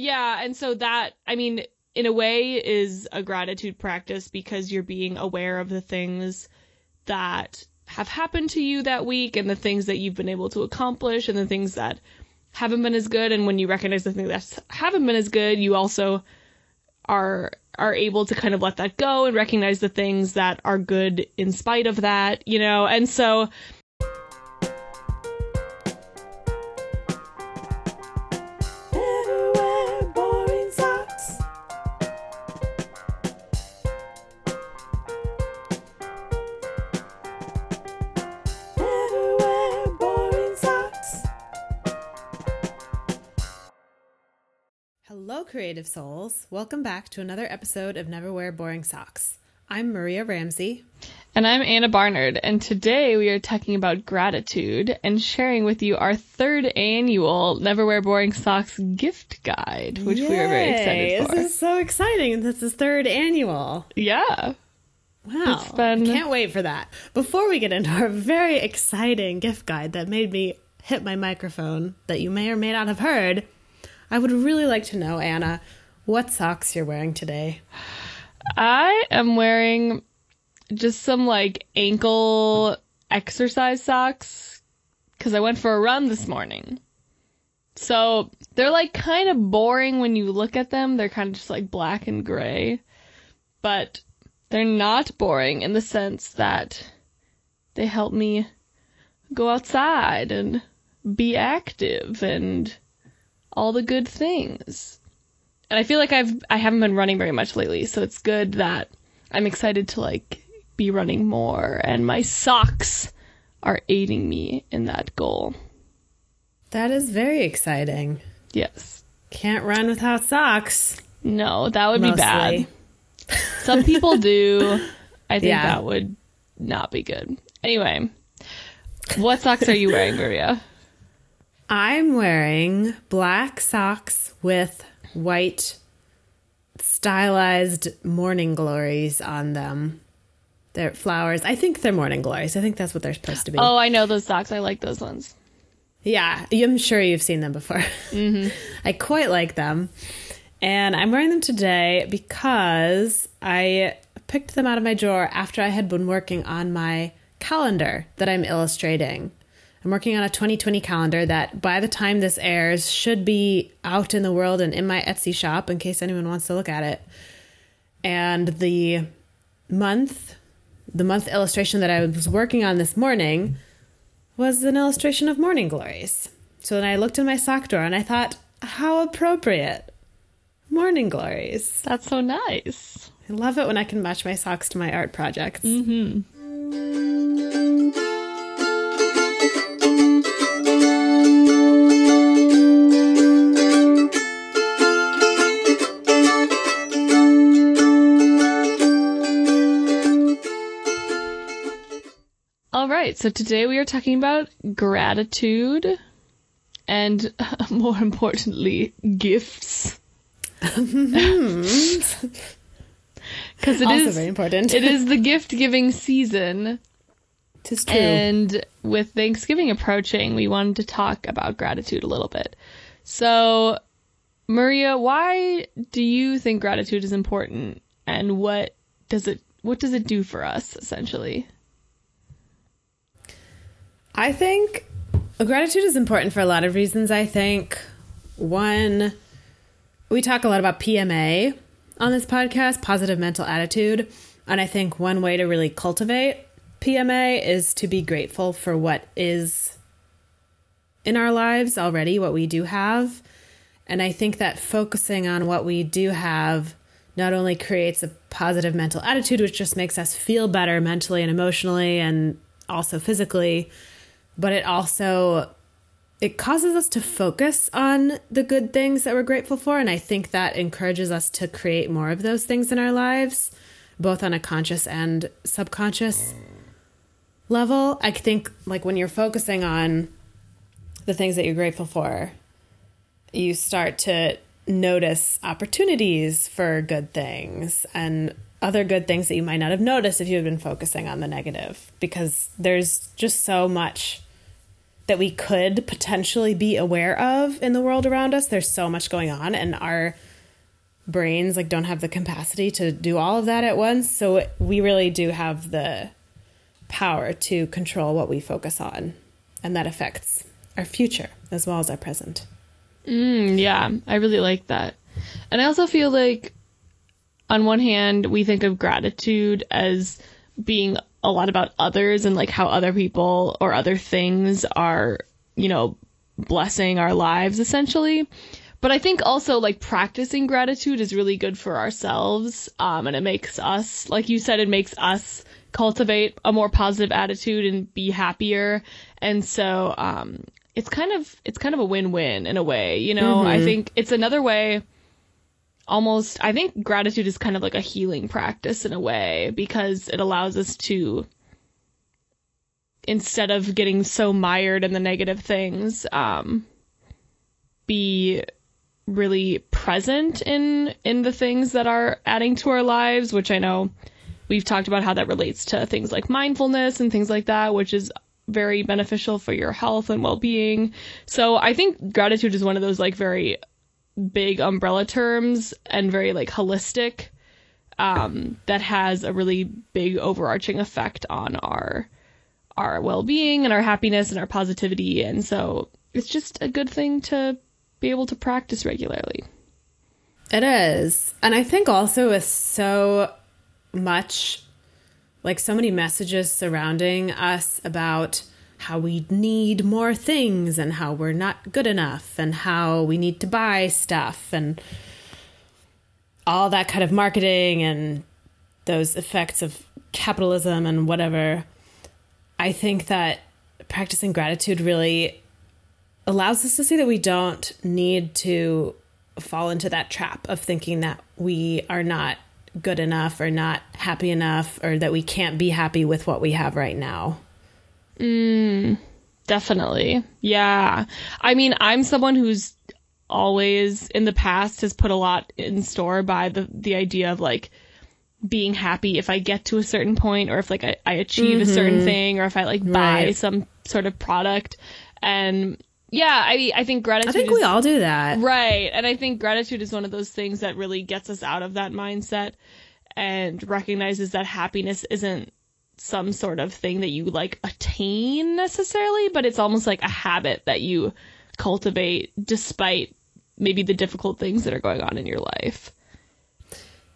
Yeah, and so that I mean, in a way, is a gratitude practice because you're being aware of the things that have happened to you that week and the things that you've been able to accomplish and the things that haven't been as good. And when you recognize the things that haven't been as good you also are are able to kind of let that go and recognize the things that are good in spite of that you know? And so creative souls. Welcome back to another episode of Never Wear Boring Socks. I'm Maria Ramsey. And I'm Anna Barnard. And today we are talking about gratitude and sharing with you our third annual Never Wear Boring Socks gift guide, which Yay, we are very excited for. This is so exciting. This is third annual. Yeah. Wow. Been... I can't wait for that. Before we get into our very exciting gift guide that made me hit my microphone that you may or may not have heard, I would really like to know, Anna, what socks you're wearing today. I am wearing just some like ankle exercise socks because I went for a run this morning. So they're like kind of boring when you look at them. They're kind of just like black and gray. But they're not boring in the sense that they help me go outside and be active and all the good things. And I feel like I've I haven't been running very much lately, so it's good that I'm excited to like be running more and my socks are aiding me in that goal. That is very exciting. Yes. Can't run without socks. No, that would Mostly. be bad. Some people do. I think yeah. that would not be good. Anyway, what socks are you wearing, Maria? I'm wearing black socks with white stylized morning glories on them. They're flowers. I think they're morning glories. I think that's what they're supposed to be. Oh, I know those socks. I like those ones. Yeah, I'm sure you've seen them before. Mm-hmm. I quite like them. And I'm wearing them today because I picked them out of my drawer after I had been working on my calendar that I'm illustrating. I'm working on a 2020 calendar that by the time this airs should be out in the world and in my Etsy shop in case anyone wants to look at it. And the month, the month illustration that I was working on this morning was an illustration of morning glories. So then I looked in my sock drawer and I thought, how appropriate. Morning glories. That's so nice. I love it when I can match my socks to my art projects. Mm-hmm. Right, so today we are talking about gratitude and more importantly, gifts. Mm-hmm. Because it also is very important. it is the gift giving season. Tis true. And with Thanksgiving approaching, we wanted to talk about gratitude a little bit. So, Maria, why do you think gratitude is important and what does it what does it do for us essentially? I think gratitude is important for a lot of reasons. I think one, we talk a lot about PMA on this podcast, positive mental attitude. And I think one way to really cultivate PMA is to be grateful for what is in our lives already, what we do have. And I think that focusing on what we do have not only creates a positive mental attitude, which just makes us feel better mentally and emotionally and also physically, but it also it causes us to focus on the good things that we're grateful for. And i think that encourages us to create more of those things in our lives both on a conscious and subconscious level. I think like when you're focusing on the things that you're grateful for you start to notice opportunities for good things. And other good things that you might not have noticed if you had been focusing on the negative because there's just so much that we could potentially be aware of in the world around us. There's so much going on, and our brains like don't have the capacity to do all of that at once. So we really do have the power to control what we focus on, and that affects our future as well as our present. Mm, yeah, I really like that. And I also feel like, on one hand, we think of gratitude as being a lot about others and like how other people or other things are, you know, blessing our lives essentially. But I think also like practicing gratitude is really good for ourselves. Um, and it makes us, like you said, it makes us cultivate a more positive attitude and be happier. And so, um, it's kind of, it's kind of a win-win in a way, you know, mm-hmm. I think it's another way almost, I think gratitude is kind of like a healing practice in a way because it allows us to, instead of getting so mired in the negative things, um, be really present in in the things that are adding to our lives, which I know we've talked about how that relates to things like mindfulness and things like that, which is very beneficial for your health and well-being. So I think gratitude is one of those like very big umbrella terms and very like holistic um, that has a really big overarching effect on our our well-being and our happiness and our positivity and so it's just a good thing to be able to practice regularly. It is. And I think also with so much, like so many messages surrounding us about how we need more things and how we're not good enough and how we need to buy stuff and all that kind of marketing and those effects of capitalism and whatever. I think that practicing gratitude really allows us to see that we don't need to fall into that trap of thinking that we are not good enough or not happy enough or that we can't be happy with what we have right now. Mm, definitely. Yeah. I mean, I'm someone who's always in the past has put a lot in store by the the idea of like being happy if I get to a certain point or if like I, I achieve mm-hmm. a certain mm-hmm. thing or if I like buy right. some sort of product and yeah, I I think gratitude. I think is, we all do that, right? And I think gratitude is one of those things that really gets us out of that mindset and recognizes that happiness isn't some sort of thing that you like attain necessarily, but it's almost like a habit that you cultivate despite maybe the difficult things that are going on in your life.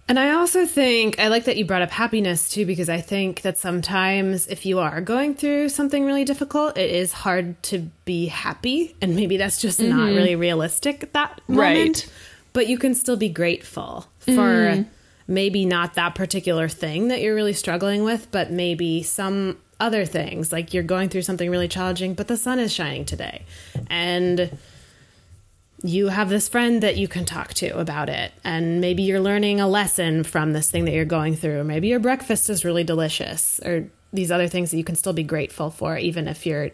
And I also think I like that you brought up happiness too, because I think that sometimes if you are going through something really difficult, it is hard to be happy. And maybe that's just mm-hmm. not really realistic at that moment. Right. But you can still be grateful for mm. Maybe not that particular thing that you're really struggling with, but maybe some other things. Like you're going through something really challenging, but the sun is shining today. And you have this friend that you can talk to about it. And maybe you're learning a lesson from this thing that you're going through. Maybe your breakfast is really delicious or these other things that you can still be grateful for even if you're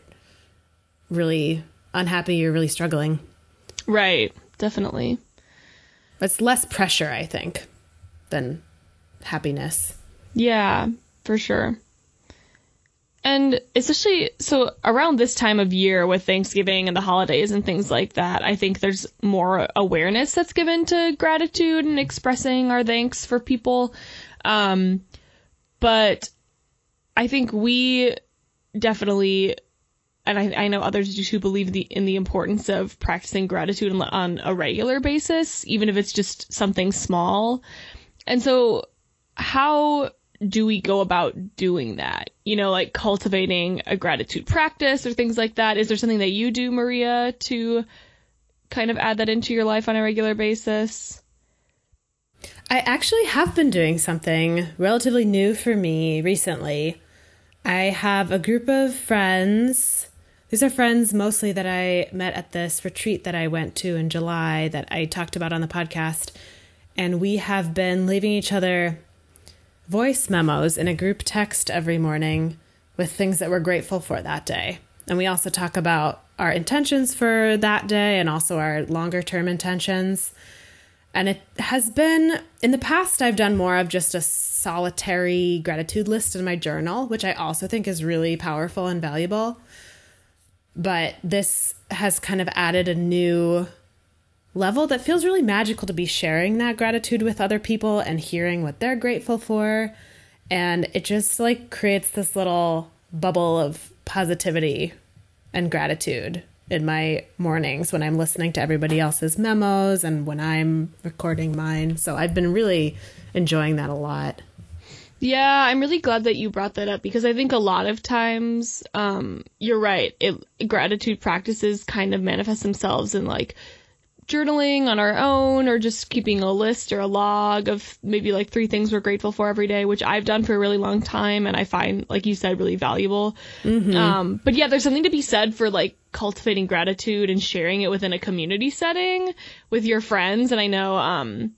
really unhappy you're really struggling. Right. Definitely. It's less pressure i think than happiness yeah for sure and especially so around this time of year with Thanksgiving and the holidays and things like that, I think there's more awareness that's given to gratitude and expressing our thanks for people. Um, but I think we definitely, and I, I know others do too, believe the, in the importance of practicing gratitude on, on a regular basis, even if it's just something small. And so, how do we go about doing that? You know, like cultivating a gratitude practice or things like that. Is there something that you do, Maria, to kind of add that into your life on a regular basis? I actually have been doing something relatively new for me recently. I have a group of friends. These are friends mostly that I met at this retreat that I went to in July that I talked about on the podcast. And we have been leaving each other voice memos in a group text every morning with things that we're grateful for that day. And we also talk about our intentions for that day and also our longer term intentions. And it has been, in the past, I've done more of just a solitary gratitude list in my journal, which I also think is really powerful and valuable. but this has kind of added a new level that feels really magical to be sharing that gratitude with other people and hearing what they're grateful for. And it just like creates this little bubble of positivity and gratitude in my mornings when I'm listening to everybody else's memos and when I'm recording mine. So I've been really enjoying that a lot. Yeah, I'm really glad that you brought that up because I think a lot of times, um, you're right. It, gratitude practices kind of manifest themselves in like journaling on our own or just keeping a list or a log of maybe like three things we're grateful for every day, which I've done for a really long time and I find, like you said, really valuable. Mm-hmm. Um, but yeah, there's something to be said for like cultivating gratitude and sharing it within a community setting with your friends. And I know, um,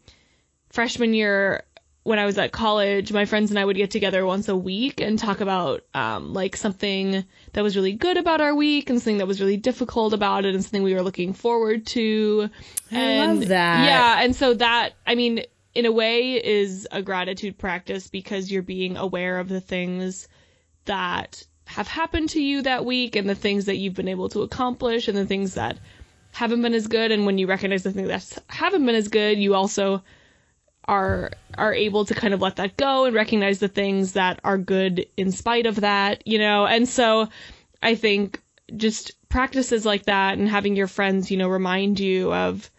freshman year, when I was at college, my friends and I would get together once a week and talk about um, like something that was really good about our week and something that was really difficult about it and something we were looking forward to. I and, love that. Yeah, and so that I mean, in a way, is a gratitude practice because you're being aware of the things that have happened to you that week and the things that you've been able to accomplish and the things that haven't been as good. And when you recognize the things that haven't been as good, you also are are able to kind of let that go and recognize the things that are good in spite of that, you know. And so I think just practices like that and having your friends, you know, remind you of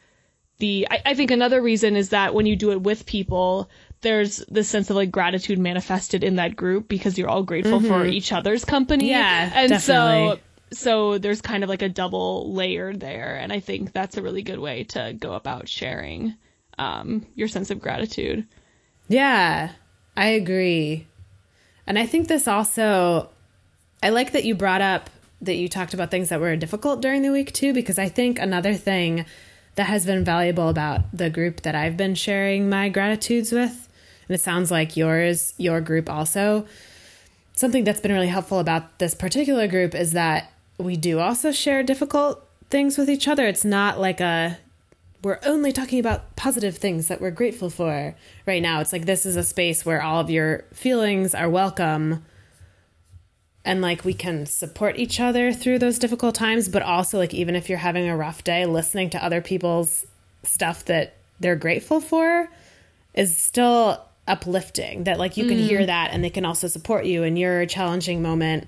the I, I think another reason is that when you do it with people, there's this sense of like gratitude manifested in that group because you're all grateful mm-hmm. for each other's company. Yeah. And definitely. so so there's kind of like a double layer there and I think that's a really good way to go about sharing um, your sense of gratitude. Yeah, I agree. And I think this also, I like that you brought up that you talked about things that were difficult during the week too, because I think another thing that has been valuable about the group that I've been sharing my gratitudes with, and it sounds like yours, your group also, something that's been really helpful about this particular group is that we do also share difficult things with each other. It's not like a we're only talking about positive things that we're grateful for right now. It's like this is a space where all of your feelings are welcome and like we can support each other through those difficult times, but also like even if you're having a rough day, listening to other people's stuff that they're grateful for is still uplifting. That like you can mm. hear that and they can also support you in your challenging moment.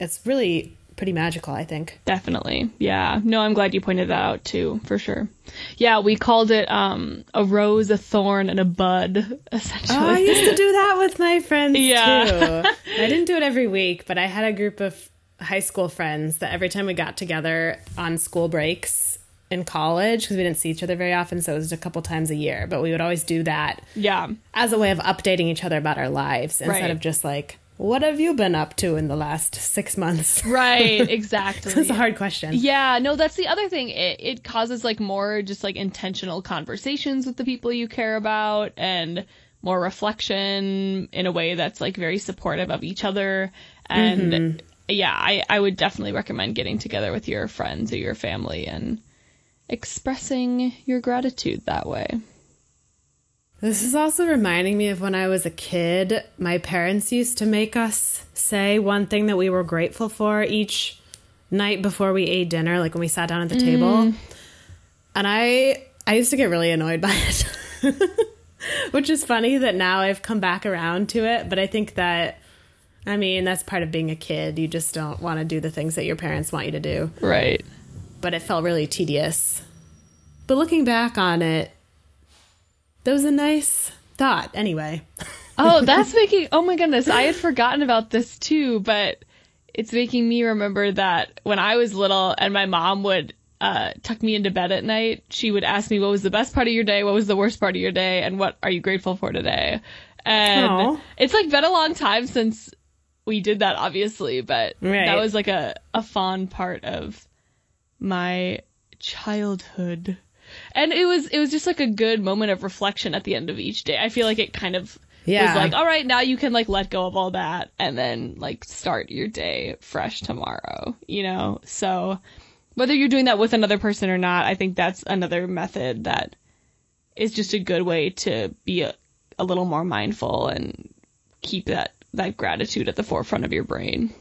It's really pretty magical, I think. Definitely. Yeah. No, I'm glad you pointed that out too, for sure. Yeah, we called it um, a rose, a thorn, and a bud, essentially. Oh, I used to do that with my friends yeah. too. I didn't do it every week, but I had a group of high school friends that every time we got together on school breaks in college, because we didn't see each other very often, so it was a couple times a year, but we would always do that. Yeah. As a way of updating each other about our lives instead right. of just like, what have you been up to in the last six months? Right, exactly. That's a hard question. Yeah, no, that's the other thing. It, it causes like more just like intentional conversations with the people you care about and more reflection in a way that's like very supportive of each other. And mm-hmm. yeah, I, I would definitely recommend getting together with your friends or your family and expressing your gratitude that way. This is also reminding me of when I was a kid. My parents used to make us say one thing that we were grateful for each night before we ate dinner, like when we sat down at the mm. table. And I I used to get really annoyed by it. Which is funny that now I've come back around to it, but I think that I mean, that's part of being a kid. You just don't want to do the things that your parents want you to do. Right. But it felt really tedious. But looking back on it, that was a nice thought, anyway. oh, that's making. Oh my goodness, I had forgotten about this too, but it's making me remember that when I was little and my mom would uh, tuck me into bed at night, she would ask me what was the best part of your day, what was the worst part of your day, and what are you grateful for today. And Aww. it's like been a long time since we did that, obviously, but right. that was like a, a fond part of my childhood and it was it was just like a good moment of reflection at the end of each day. I feel like it kind of yeah. was like, all right, now you can like let go of all that and then like start your day fresh tomorrow, you know? So whether you're doing that with another person or not, I think that's another method that is just a good way to be a, a little more mindful and keep that that gratitude at the forefront of your brain.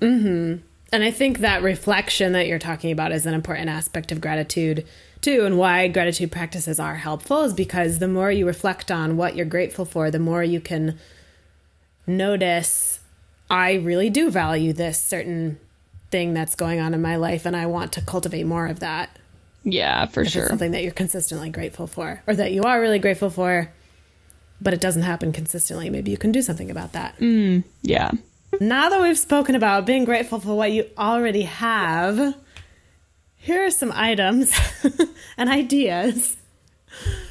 Mhm. And I think that reflection that you're talking about is an important aspect of gratitude too, and why gratitude practices are helpful is because the more you reflect on what you're grateful for, the more you can notice I really do value this certain thing that's going on in my life, and I want to cultivate more of that. Yeah, for If sure. something that you're consistently grateful for, or that you are really grateful for, but it doesn't happen consistently, maybe you can do something about that. Mm, yeah. Now that we've spoken about being grateful for what you already have, here are some items and ideas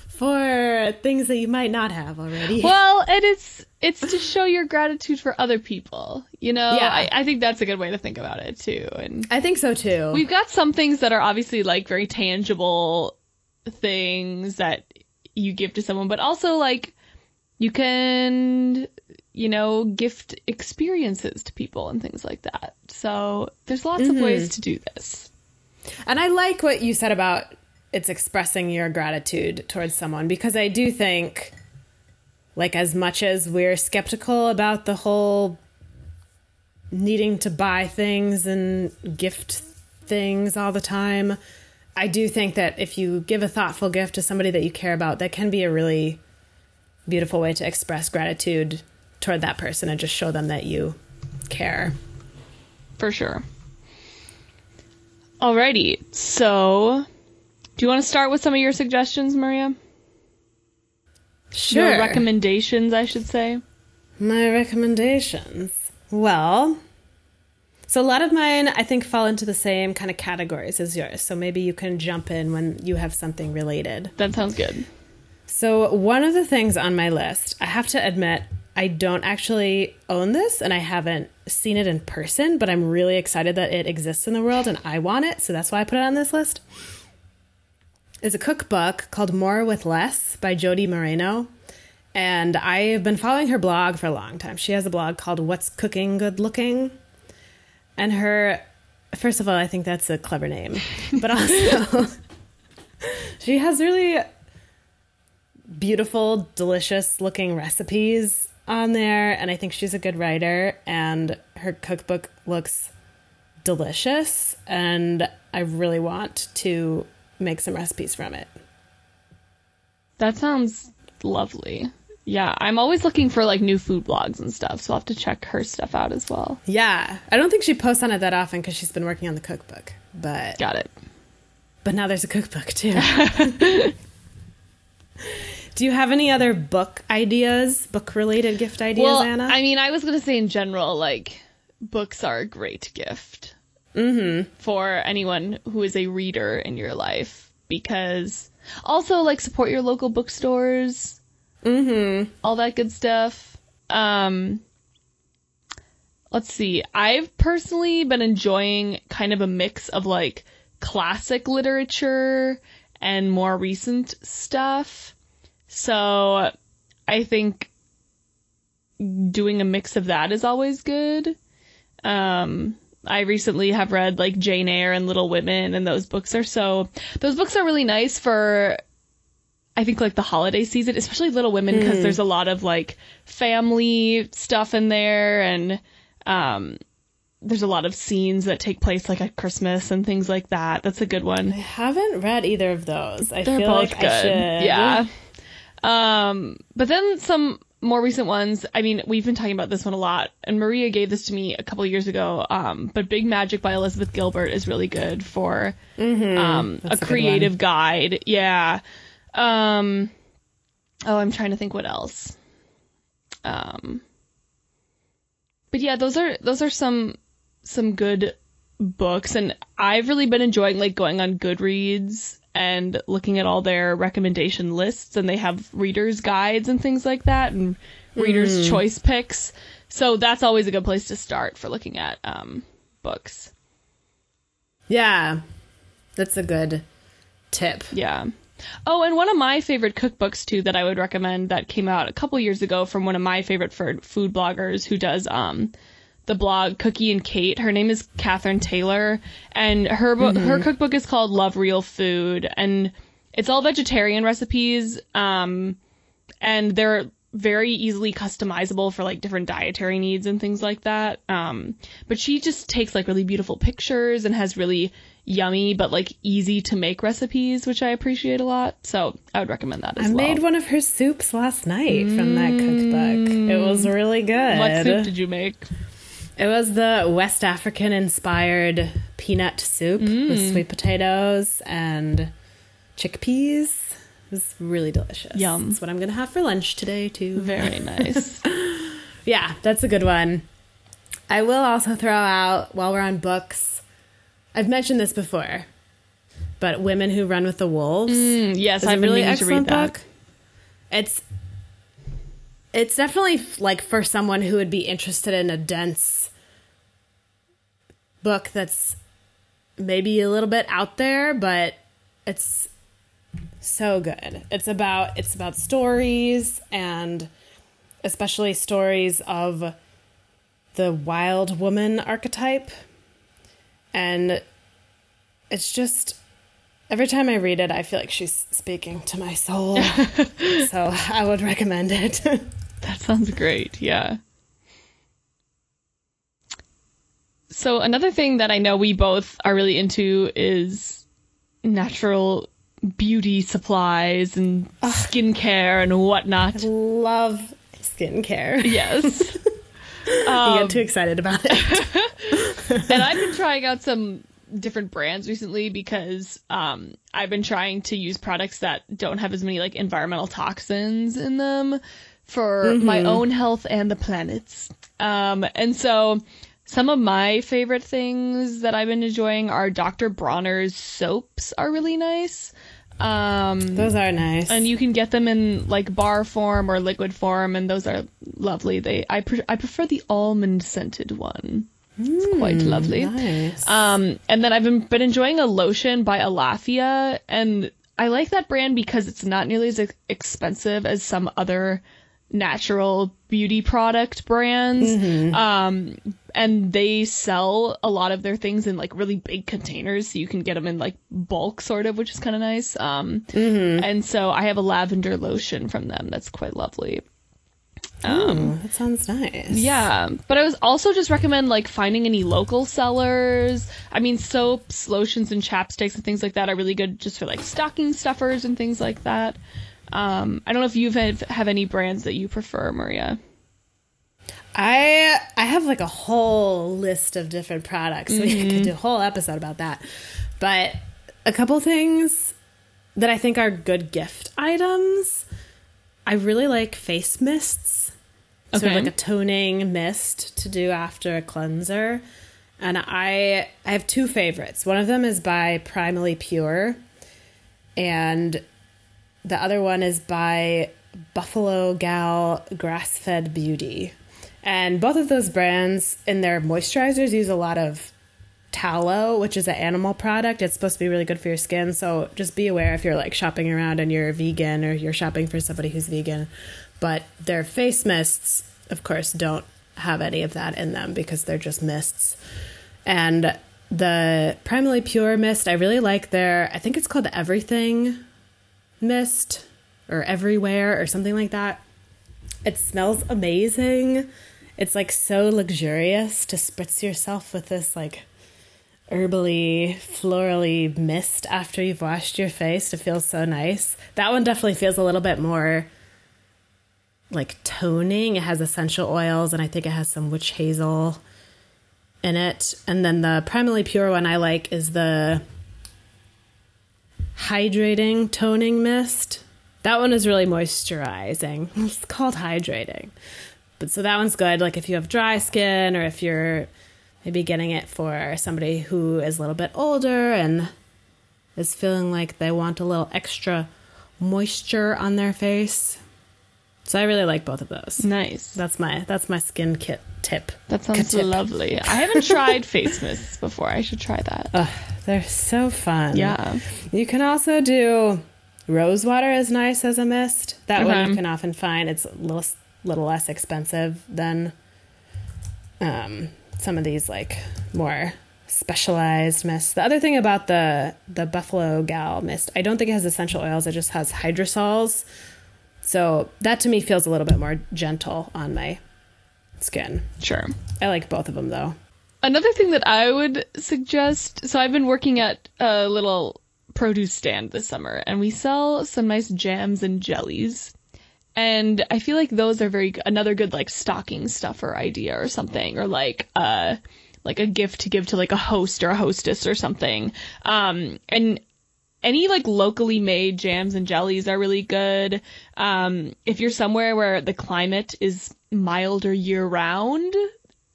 for things that you might not have already. Well, and it's it's to show your gratitude for other people. You know, Yeah. I, I think that's a good way to think about it too. And I think so too. we've got some things that are obviously like very tangible things that you give to someone, but also like you can, you know, gift experiences to people and things like that. So there's lots of mm-hmm. ways to do this. And I like what you said about it's expressing your gratitude towards someone because I do think, like, as much as we're skeptical about the whole needing to buy things and gift things all the time, I do think that if you give a thoughtful gift to somebody that you care about, that can be a really beautiful way to express gratitude toward that person and just show them that you care. For sure. Alrighty, so do you want to start with some of your suggestions, Maria? Sure. Your recommendations, I should say. My recommendations. Well, so a lot of mine I think fall into the same kind of categories as yours. So maybe you can jump in when you have something related. That sounds good. So one of the things on my list, I have to admit, I don't actually own this and I haven't seen it in person, but I'm really excited that it exists in the world and I want it, so that's why I put it on this list. Is a cookbook called More with Less by Jodi Moreno. And I've been following her blog for a long time. She has a blog called What's Cooking Good Looking. And her, first of all, I think that's a clever name, but also she has really beautiful, delicious looking recipes on there. And I think she's a good writer. And her cookbook looks delicious. And I really want to make some recipes from it. That sounds lovely. Yeah, I'm always looking for like new food blogs and stuff, so I'll have to check her stuff out as well. Yeah. I don't think she posts on it that often because she's been working on the cookbook. But Got it. but now there's a cookbook too. Do you have any other book ideas, book related gift ideas, well, Anna? I mean, I was gonna say in general, like books are a great gift mm-hmm. for anyone who is a reader in your life because also like support your local bookstores, mm-hmm. all that good stuff. Um, let's see. I've personally been enjoying kind of a mix of like classic literature and more recent stuff. So I think doing a mix of that is always good. Um, I recently have read like Jane Eyre and Little Women, and those books are so, those books are really nice for, I think like the holiday season, especially Little Women, because there's a lot of like family stuff in there, and um, there's a lot of scenes that take place like at Christmas and things like that. That's a good one. I haven't read either of those. I They're feel both like good. I should. Yeah. Um, but then some more recent ones. I mean, we've been talking about this one a lot, and Maria gave this to me a couple years ago. Um, but Big Magic by Elizabeth Gilbert is really good for um, a Mm-hmm. That's a good creative guide. Yeah. Um, oh, I'm trying to think what else. Um, but yeah, those are those are some some good books, and I've really been enjoying like going on Goodreads and looking at all their recommendation lists, and they have readers guides and things like that, and readers choice picks. So that's always a good place to start for looking at um, books. Yeah. That's a good tip. Yeah. Oh, and one of my favorite cookbooks too that I would recommend that came out a couple years ago from one of my favorite food bloggers who does um the blog Cookie and Kate. Her name is Kathryne Taylor, and her bo- her cookbook is called Love Real Food, and it's all vegetarian recipes. Um, and they're very easily customizable for like different dietary needs and things like that. Um, but she just takes like really beautiful pictures and has really yummy but like easy to make recipes, which I appreciate a lot. So I would recommend that as I well. made one of her soups last night from that cookbook. It was really good. What soup did you make? It was the West African inspired peanut soup with sweet potatoes and chickpeas. It was really delicious. Yum. That's what I'm going to have for lunch today, too. Very nice. Yeah, that's a good one. I will also throw out, while we're on books, I've mentioned this before, but Women Who Run with the Wolves. Mm, yes, I've been really meaning to read excellent that. book. It's it's definitely like for someone who would be interested in a dense book that's maybe a little bit out there, but it's so good. It's about it's about stories and especially stories of the wild woman archetype. And it's just every time I read it, I feel like she's speaking to my soul. so I would recommend it. That sounds great. Yeah. So another thing that I know we both are really into is natural beauty supplies and skincare and whatnot. I Love skincare. Yes. I get too excited about it. and I've been trying out some different brands recently because um, I've been trying to use products that don't have as many like environmental toxins in them for my own health and the planet's. Um, and so some of my favorite things that I've been enjoying are Dr. Bronner's soaps are really nice. Um, Those are nice. and you can get them in like bar form or liquid form, and those are lovely. They I pre- I prefer the almond scented one. It's quite lovely. nice. Um, and then I've been, been enjoying a lotion by Alaffia, and I like that brand because it's not nearly as expensive as some other natural beauty product brands. Um, and they sell a lot of their things in like really big containers, so you can get them in like bulk, sort of, which is kind of nice. Um, and so I have a lavender lotion from them that's quite lovely. Ooh, that sounds nice. Yeah, but I was also just recommend like finding any local sellers. I mean, soaps, lotions, and chapsticks and things like that are really good just for like stocking stuffers and things like that. Um, I don't know if you have, have any brands that you prefer, Maria. I I have like a whole list of different products. We could do a whole episode about that. But a couple things that I think are good gift items. I really like face mists. Sort of like a toning mist to do after a cleanser. And I I have two favorites. One of them is by Primally Pure and the other one is by Buffalo Gal Grass Fed Beauty. And both of those brands in their moisturizers use a lot of tallow, which is an animal product. It's supposed to be really good for your skin. So just be aware if you're like shopping around and you're vegan or you're shopping for somebody who's vegan. But their face mists, of course, don't have any of that in them because they're just mists. And the Primally Pure mist, I really like their, I think it's called Everything mist or Everywhere or something like that. It smells amazing. It's like so luxurious to spritz yourself with this like herbally, florally mist after you've washed your face to feel so nice. That one definitely feels a little bit more like toning. It has essential oils and I think it has some witch hazel in it. And then the primally pure one I like is the hydrating toning mist. That one is really moisturizing. It's called hydrating. But so that one's good like if you have dry skin or if you're maybe getting it for somebody who is a little bit older and is feeling like they want a little extra moisture on their face. So I really like both of those. Nice. That's my that's my skin kit tip. That sounds Ka-tip. lovely. I haven't tried face mists before. I should try that. Ugh, they're so fun. yeah. You can also do rose water is nice as a mist. That one you can often find. It's a little little less expensive than um, some of these like more specialized mists. The other thing about the the Buffalo Gal mist, I don't think it has essential oils. It just has hydrosols. So that to me feels a little bit more gentle on my skin. Sure. I like both of them though. Another thing that I would suggest so I've been working at a little produce stand this summer and we sell some nice jams and jellies. And I feel like those are very another good like stocking stuffer idea or something or like uh like a gift to give to like a host or a hostess or something. Um and any like locally made jams and jellies are really good. Um, if you're somewhere where the climate is milder year round,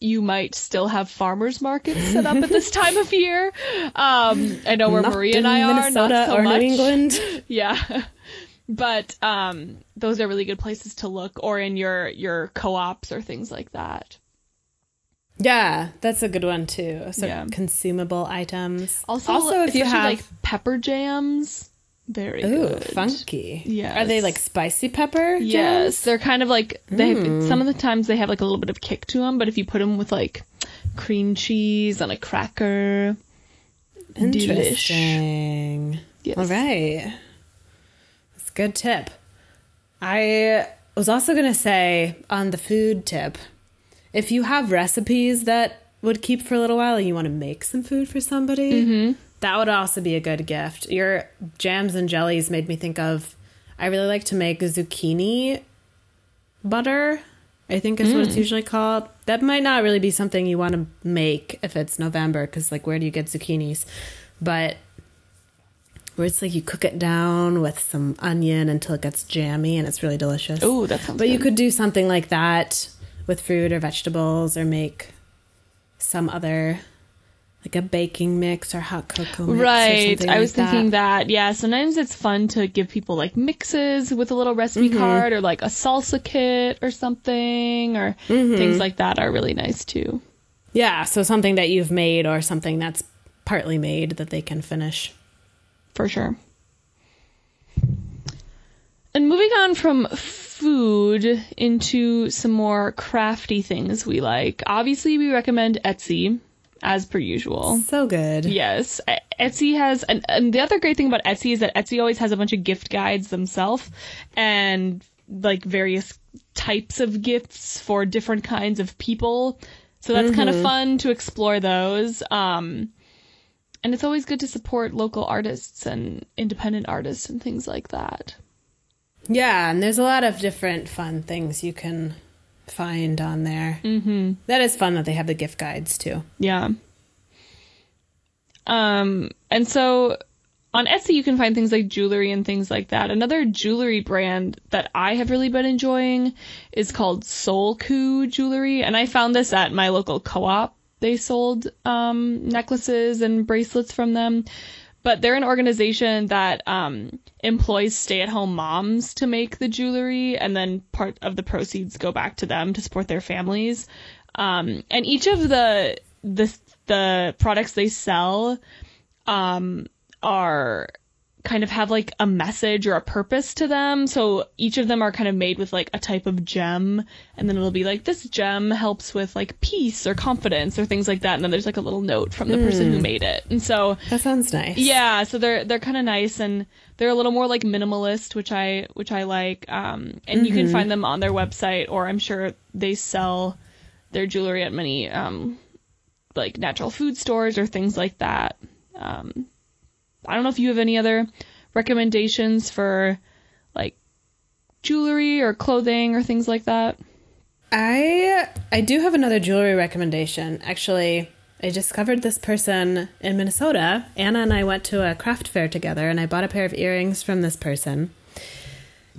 you might still have farmers markets set up at this time of year. Um, I know where Not Maria and I are, Minnesota not so or much. New England. Yeah. But um, those are really good places to look, or in your your co-ops or things like that. Yeah, that's a good one too. So Yeah. consumable items. Also, also if you have like pepper jams, very ooh good. funky. Yes. Are they like spicy pepper? Yes, they're kind of like they. Some of the times they have like a little bit of kick to them, but if you put them with like cream cheese and a cracker, delish. Interesting. Yes. All right. That's a good tip. I was also going to say on the food tip if you have recipes that would keep for a little while and you want to make some food for somebody, Mm-hmm. That would also be a good gift. Your jams and jellies made me think of I really like to make zucchini butter. I think is what Mm. it's usually called. That might not really be something you want to make if it's November because, like, where do you get zucchinis? But where it's like you cook it down with some onion until it gets jammy and it's really delicious. Oh, that sounds. But you could do something like that with fruit or vegetables or make some other like a baking mix or hot cocoa mix. Right. I was like thinking that. Yeah. Sometimes it's fun to give people like mixes with a little recipe Mm-hmm. card or like a salsa kit or something or Mm-hmm. things like that are really nice too. Yeah, so something that you've made or something that's partly made that they can finish. For sure. And moving on from food into some more crafty things we like. Obviously, we recommend Etsy as per usual. So good. Yes, Etsy has, and, and the other great thing about Etsy is that Etsy always has a bunch of gift guides themselves and like various types of gifts for different kinds of people. So that's kind of fun to explore those. Um, and it's always good to support local artists and independent artists and things like that. Yeah, and there's a lot of different fun things you can find on there. Mm-hmm. That is fun that they have the gift guides too. Yeah. Um, and so on Etsy, you can find things like jewelry and things like that. Another jewelry brand that I have really been enjoying is called Soulku Jewelry, and I found this at my local co-op. They sold um, necklaces and bracelets from them, but they're an organization that um, employs stay-at-home moms to make the jewelry, and then part of the proceeds go back to them to support their families. Um, and each of the the the products they sell um, are kind of have like a message or a purpose to them. So each of them are kind of made with like a type of gem, and then it'll be like this gem helps with like peace or confidence or things like that. And then there's like a little note from the person who made it. And so That sounds nice. yeah, so they're they're kind of nice and they're a little more like minimalist, which I which I like. Um, and you can find them on their website, or I'm sure they sell their jewelry at many um, like natural food stores or things like that. Um, I don't know if you have any other recommendations for like jewelry or clothing or things like that. I I do have another jewelry recommendation. Actually, I discovered this person in Minnesota. Anna and I went to a craft fair together and I bought a pair of earrings from this person.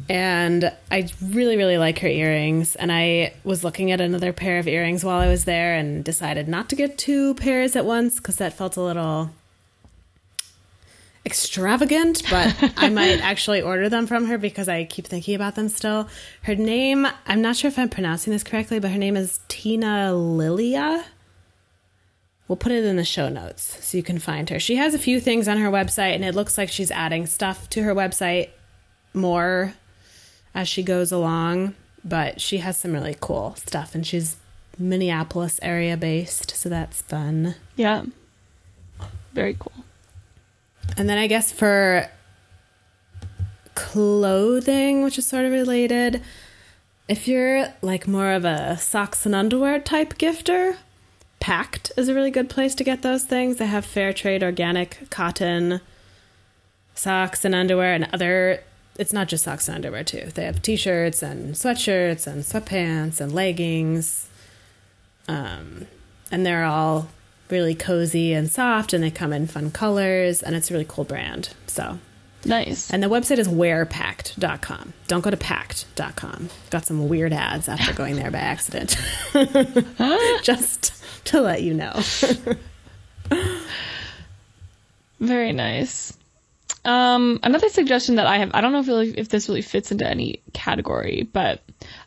And I really, really like her earrings. And I was looking at another pair of earrings while I was there and decided not to get two pairs at once because that felt a little extravagant, but I might actually order them from her because I keep thinking about them still. Her name, I'm not sure if I'm pronouncing this correctly, but her name is Tina Lilia. We'll put it in the show notes so you can find her. She has a few things on her website, and it looks like she's adding stuff to her website more as she goes along. But she has some really cool stuff, and she's Minneapolis area based, so that's fun. Yeah, very cool. And then I guess for clothing, which is sort of related. If you're like more of a socks and underwear type gifter, Pact is a really good place to get those things. They have fair trade organic cotton socks and underwear and other it's not just socks and underwear too. They have t-shirts and sweatshirts and sweatpants and leggings. Um, and they're all really cozy and soft and they come in fun colors and it's a really cool brand. So Nice. and the website is wearpact.com. Don't go to pact.com. Got some weird ads after going there by accident. Just to let you know. Very nice. Um, another suggestion that I have, I don't know if, really, if this really fits into any category, but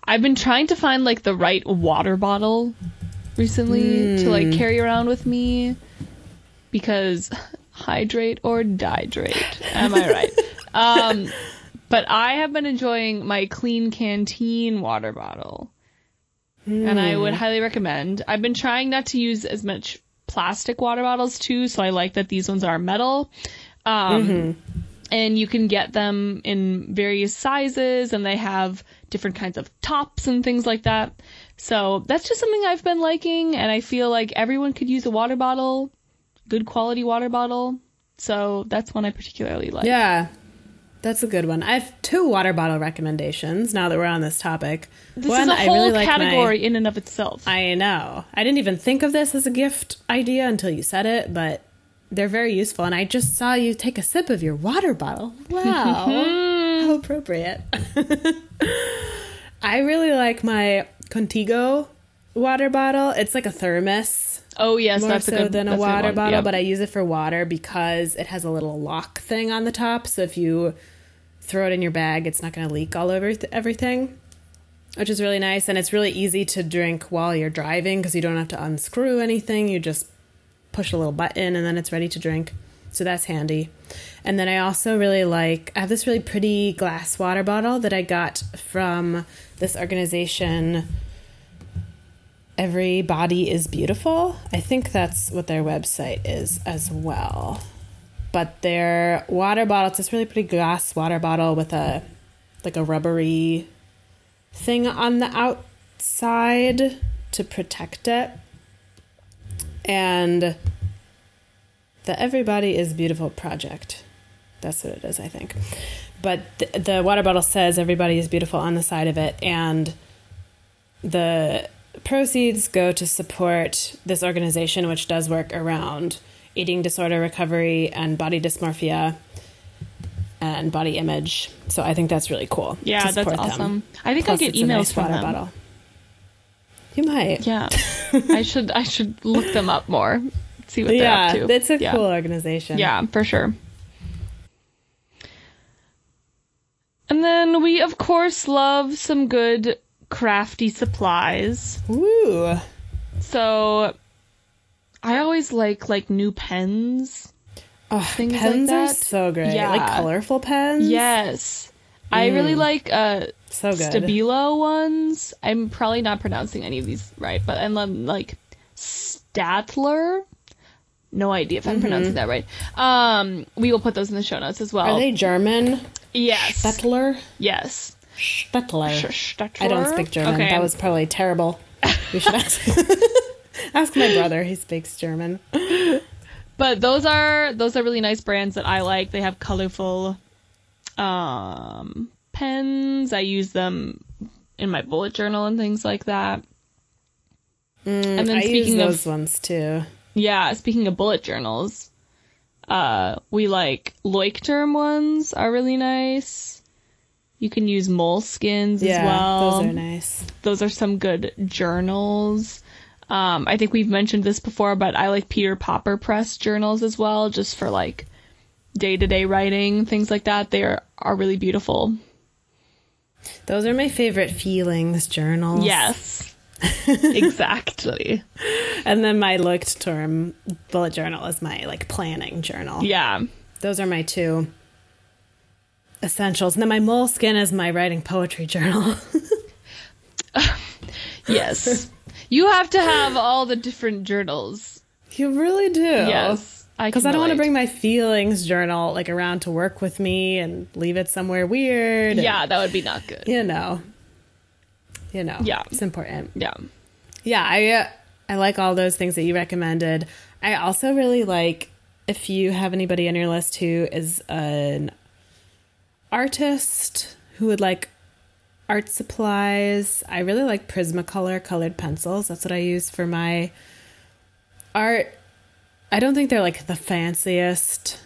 I've been trying to find like the right water bottle recently to like carry around with me because hydrate or dihydrate. Am I right? um, but I have been enjoying my Klean Kanteen water bottle. And I would highly recommend. I've been trying not to use as much plastic water bottles too, so I like that these ones are metal. Um, And you can get them in various sizes, and they have different kinds of tops and things like that. So that's just something I've been liking, and I feel like everyone could use a water bottle, good quality water bottle. So that's one I particularly like. Yeah. That's a good one. I have two water bottle recommendations now that we're on this topic. This one, is a I whole really like my- category in and of itself. I know. I didn't even think of this as a gift idea until you said it, but they're very useful. And I just saw you take a sip of your water bottle. Wow. How appropriate. I really like my Contigo water bottle. It's like a thermos oh yes, more that's so a good than a water one. bottle, but I use it for water because it has a little lock thing on the top. So if you throw it in your bag, it's not going to leak all over th- everything, which is really nice. And it's really easy to drink while you're driving because you don't have to unscrew anything. You just push a little button and then it's ready to drink. So that's handy. And then I also really like, I have this really pretty glass water bottle that I got from this organization. Every Body is Beautiful. I think that's what their website is as well. But their water bottle, it's this really pretty glass water bottle with a like a rubbery thing on the outside to protect it. And the Everybody is Beautiful project. That's what it is, I think. But th- the water bottle says Everybody is Beautiful on the side of it. And the proceeds go to support this organization, which does work around eating disorder recovery and body dysmorphia and body image. So I think that's really cool. Yeah, that's support them. awesome. I think Plus I get emails nice from water them. bottle. You might. Yeah, I should I should look them up more. See what they're yeah, up to. it's a yeah. cool organization. Yeah, for sure. And then we of course love some good crafty supplies. Woo. So I always like like new pens. Oh, Things like pens are so great. Yeah. Like colorful pens. Yes. I really like uh So good. Stabilo ones. I'm probably not pronouncing any of these right, but I love like Staedtler. No idea if I'm pronouncing that right. Um, we will put those in the show notes as well. Are they German? Yes. Staedtler? yes. Staedtler. Sh- Staedtler? I don't speak German. Okay. That was probably terrible. We should ask, ask my brother. He speaks German. But those are those are really nice brands that I like. They have colorful um pens. I use them in my bullet journal and things like that. and then Mm, I use speaking those of ones too. Yeah, speaking of bullet journals, uh we like Leuchtturm ones are really nice. You can use Moleskines Yeah, as well. those are nice. those are some good journals. Um, I think we've mentioned this before, but I like Peter Pauper Press journals as well, just for like day to day writing, things like that. They are, are really beautiful. Those are my favorite feelings journals. Yes. exactly. And then my Leuchtturm bullet journal is my like planning journal. Yeah. Those are my two essentials. And then my Moleskine is my writing poetry journal. Yes. you have to have all the different journals. you really do. Yes. Because can I don't want to bring my feelings journal like around to work with me and leave it somewhere weird. and, Yeah, that would be not good. you know, you know, Yeah. it's important. Yeah. Yeah, I I like all those things that you recommended. I also really like if you have anybody on your list who is an artist who would like art supplies. I really like Prismacolor colored pencils. That's what I use for my art. I don't think they're like the fanciest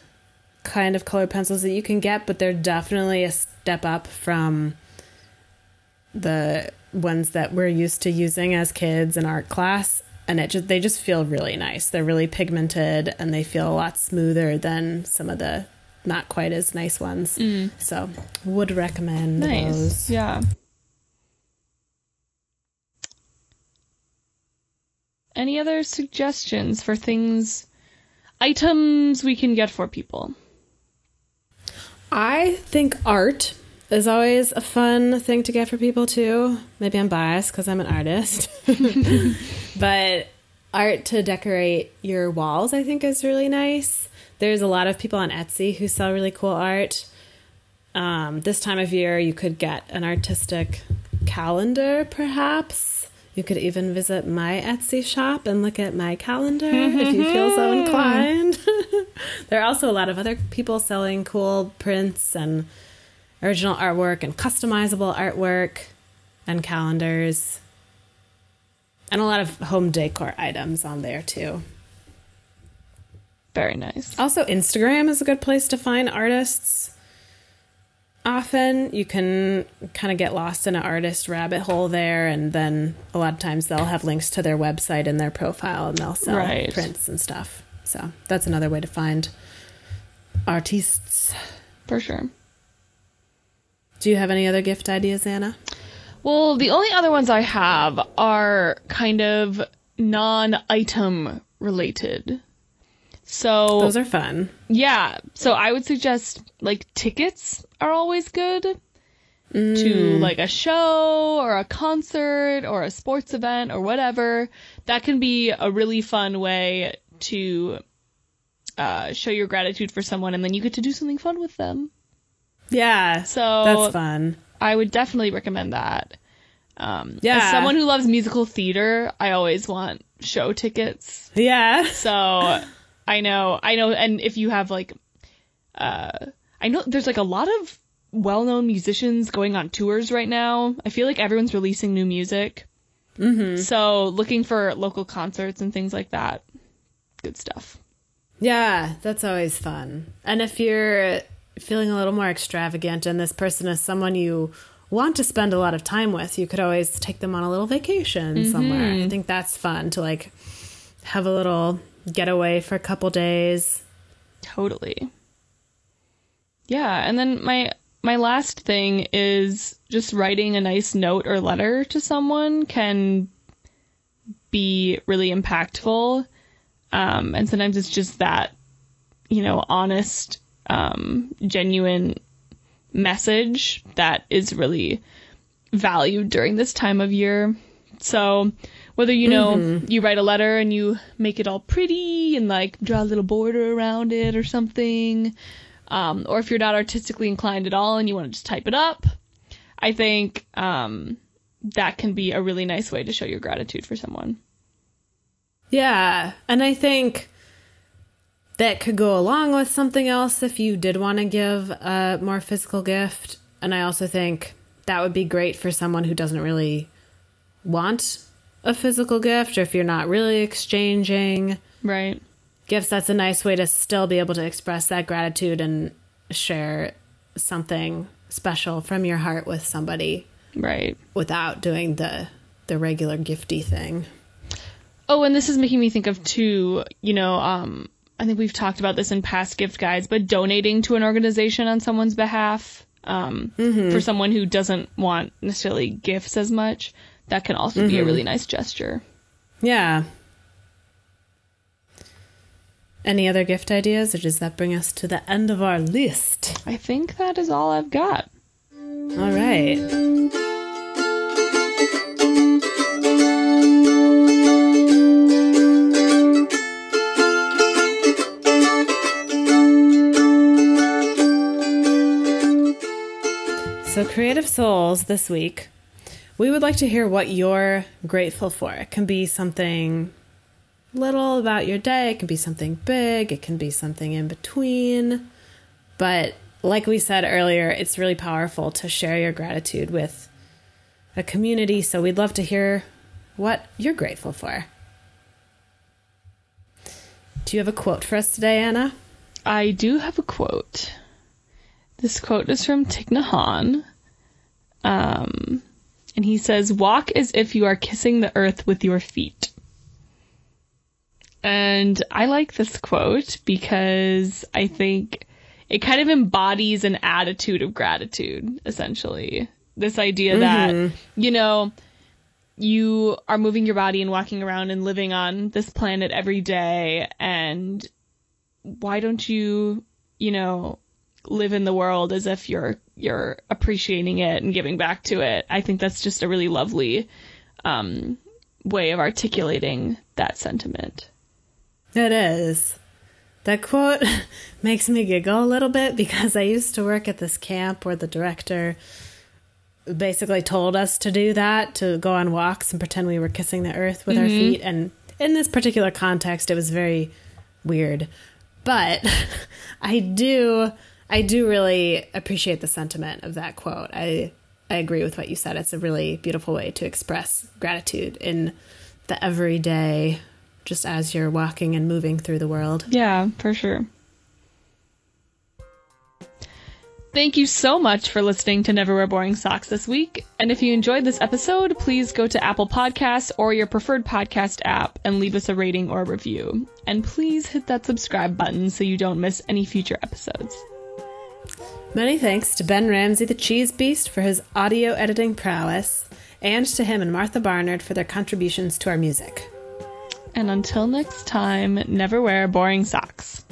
kind of colored pencils that you can get, but they're definitely a step up from the ones that we're used to using as kids in art class and it just they just feel really nice they're really pigmented and they feel a lot smoother than some of the not quite as nice ones mm. so would recommend Nice. those Yeah. Any other suggestions for things, items we can get for people? i think art is always a fun thing to get for people too. Maybe i'm biased because i'm an artist. But art to decorate your walls i think is really nice. There's a lot of people on etsy who sell really cool art. Um, this time of year you could get an artistic calendar perhaps. You could even visit my etsy shop and look at my calendar if you feel so inclined. There are also a lot of other people selling cool prints and original artwork and customizable artwork and calendars and a lot of home decor items on there too Very nice. also, Instagram is a good place to find artists. Often you can kind of get lost in an artist rabbit hole there, and then a lot of times they'll have links to their website in their profile and they'll sell Right. prints and stuff. So that's another way to find artists. For sure. Do you have any other gift ideas, Anna? Well, the only other ones I have are kind of non item related. So, Those are fun. yeah. So I would suggest like tickets are always good to like a show or a concert or a sports event or whatever. That can be a really fun way to uh, show your gratitude for someone and then you get to do something fun with them. Yeah. So that's fun. I would definitely recommend that. Um, Yeah. As someone who loves musical theater, I always want show tickets. Yeah. So I know, I know, and if you have like, uh, I know there's like a lot of well-known musicians going on tours right now. I feel like everyone's releasing new music. Mm-hmm. So looking for local concerts and things like that. Good stuff. Yeah, that's always fun. And if you're feeling a little more extravagant and this person is someone you want to spend a lot of time with, you could always take them on a little vacation somewhere. I think that's fun to like have a little getaway for a couple days. Totally. Yeah, and then my my last thing is just writing a nice note or letter to someone can be really impactful. Um, and sometimes it's just that, you know, honest, um, genuine message that is really valued during this time of year. So whether you know you write a letter and you make it all pretty and like draw a little border around it or something, um, or if you're not artistically inclined at all and you want to just type it up, I think um, that can be a really nice way to show your gratitude for someone. Yeah, and I think that could go along with something else if you did want to give a more physical gift. And I also think that would be great for someone who doesn't really want a physical gift or if you're not really exchanging Right. gifts, that's a nice way to still be able to express that gratitude and share something special from your heart with somebody Right. without doing the the regular gifty thing. Oh, and this is making me think of two, you know, um, I think we've talked about this in past gift guides, but donating to an organization on someone's behalf, um, for someone who doesn't want necessarily gifts as much, that can also be a really nice gesture. Yeah. Any other gift ideas, or does that bring us to the end of our list? I think that is all I've got. All right. Creative souls this week, we would like to hear what you're grateful for. It can be something little about your day, it can be something big, it can be something in between. But like we said earlier, it's really powerful to share your gratitude with a community. So we'd love to hear what you're grateful for. Do you have a quote for us today, Anna? I do have a quote. This quote is from Thich. Um, and he says, Walk as if you are kissing the earth with your feet. And I like this quote because I think it kind of embodies an attitude of gratitude, essentially. This idea mm-hmm. that, you know, you are moving your body and walking around and living on this planet every day and why don't you, you know, live in the world as if you're you're appreciating it and giving back to it. I think that's just a really lovely um, way of articulating that sentiment. It is. That quote makes me giggle a little bit because I used to work at this camp where the director basically told us to do that to go on walks and pretend we were kissing the earth with mm-hmm. our feet and in this particular context it was very weird but i do i do really appreciate the sentiment of that quote i i agree with what you said it's a really beautiful way to express gratitude in the everyday just as you're walking and moving through the world yeah for sure Thank you so much for listening to Never Wear Boring Socks this week. And if you enjoyed this episode, please go to Apple Podcasts or your preferred podcast app and leave us a rating or a review. And please hit that subscribe button so you don't miss any future episodes. Many thanks to Ben Ramsey, the Cheese Beast, for his audio editing prowess, and to him and Martha Barnard for their contributions to our music. And until next time, never wear boring socks.